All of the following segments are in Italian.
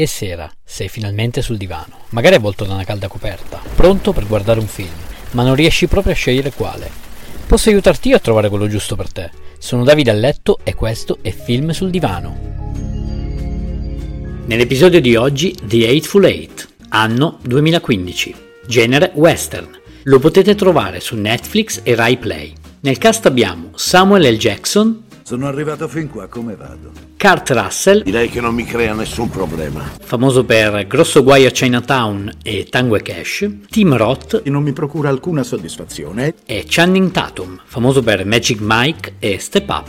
E sera, sei finalmente sul divano, magari avvolto da una calda coperta, pronto per guardare un film, ma non riesci proprio a scegliere quale. Posso aiutarti io a trovare quello giusto per te. Sono Davide a letto e questo è Film sul divano. Nell'episodio di oggi The Eightful Eight, anno 2015, genere western. Lo potete trovare su Netflix e Rai Play. Nel cast abbiamo Samuel L. Jackson, Sono arrivato fin qua, come vado? Kurt Russell, Direi che non mi crea nessun problema. famoso per Grosso guaio a Chinatown e Tango e Cash, Tim Roth non mi procura alcuna soddisfazione. e Channing Tatum, famoso per Magic Mike e Step Up.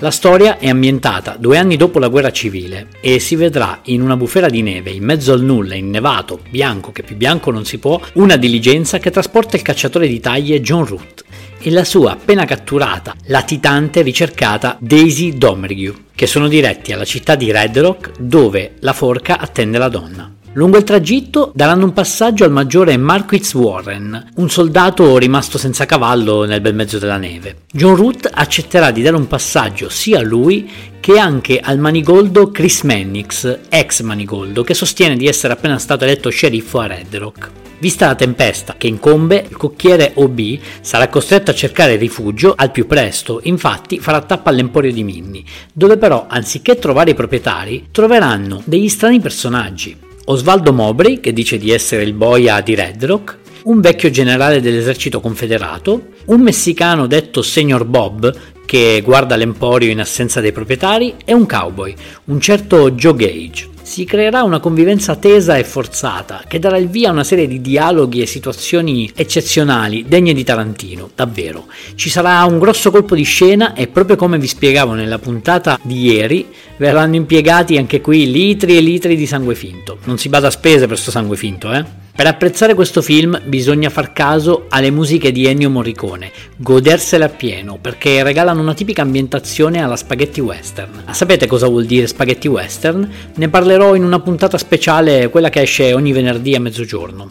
La storia è ambientata due anni dopo la guerra civile e si vedrà in una bufera di neve in mezzo al nulla, innevato, bianco che più bianco non si può, una diligenza che trasporta il cacciatore di taglie John Root e la sua appena catturata, latitante ricercata Daisy Domrigue, che sono diretti alla città di Red Rock dove la forca attende la donna. Lungo il tragitto daranno un passaggio al maggiore Marquis Warren, un soldato rimasto senza cavallo nel bel mezzo della neve. John Root accetterà di dare un passaggio sia a lui che anche al manigoldo Chris Mannix, ex manigoldo, che sostiene di essere appena stato eletto sceriffo a Red Rock. Vista la tempesta che incombe, il cocchiere OB sarà costretto a cercare rifugio al più presto, infatti farà tappa all'emporio di Minnie, dove però anziché trovare i proprietari, troveranno degli strani personaggi. Osvaldo Mobray, che dice di essere il boia di Red Rock, un vecchio generale dell'esercito confederato, un messicano detto Senior Bob, che guarda l'emporio in assenza dei proprietari, e un cowboy, un certo Joe Gage. Si creerà una convivenza tesa e forzata che darà il via a una serie di dialoghi e situazioni eccezionali degne di Tarantino, davvero. Ci sarà un grosso colpo di scena e proprio come vi spiegavo nella puntata di ieri, verranno impiegati anche qui litri e litri di sangue finto. Non si bada a spese per sto sangue finto, eh? Per apprezzare questo film bisogna far caso alle musiche di Ennio Morricone, godersele appieno perché regalano una tipica ambientazione alla spaghetti western. Sapete cosa vuol dire spaghetti western? Ne parlerò in una puntata speciale, quella che esce ogni venerdì a mezzogiorno.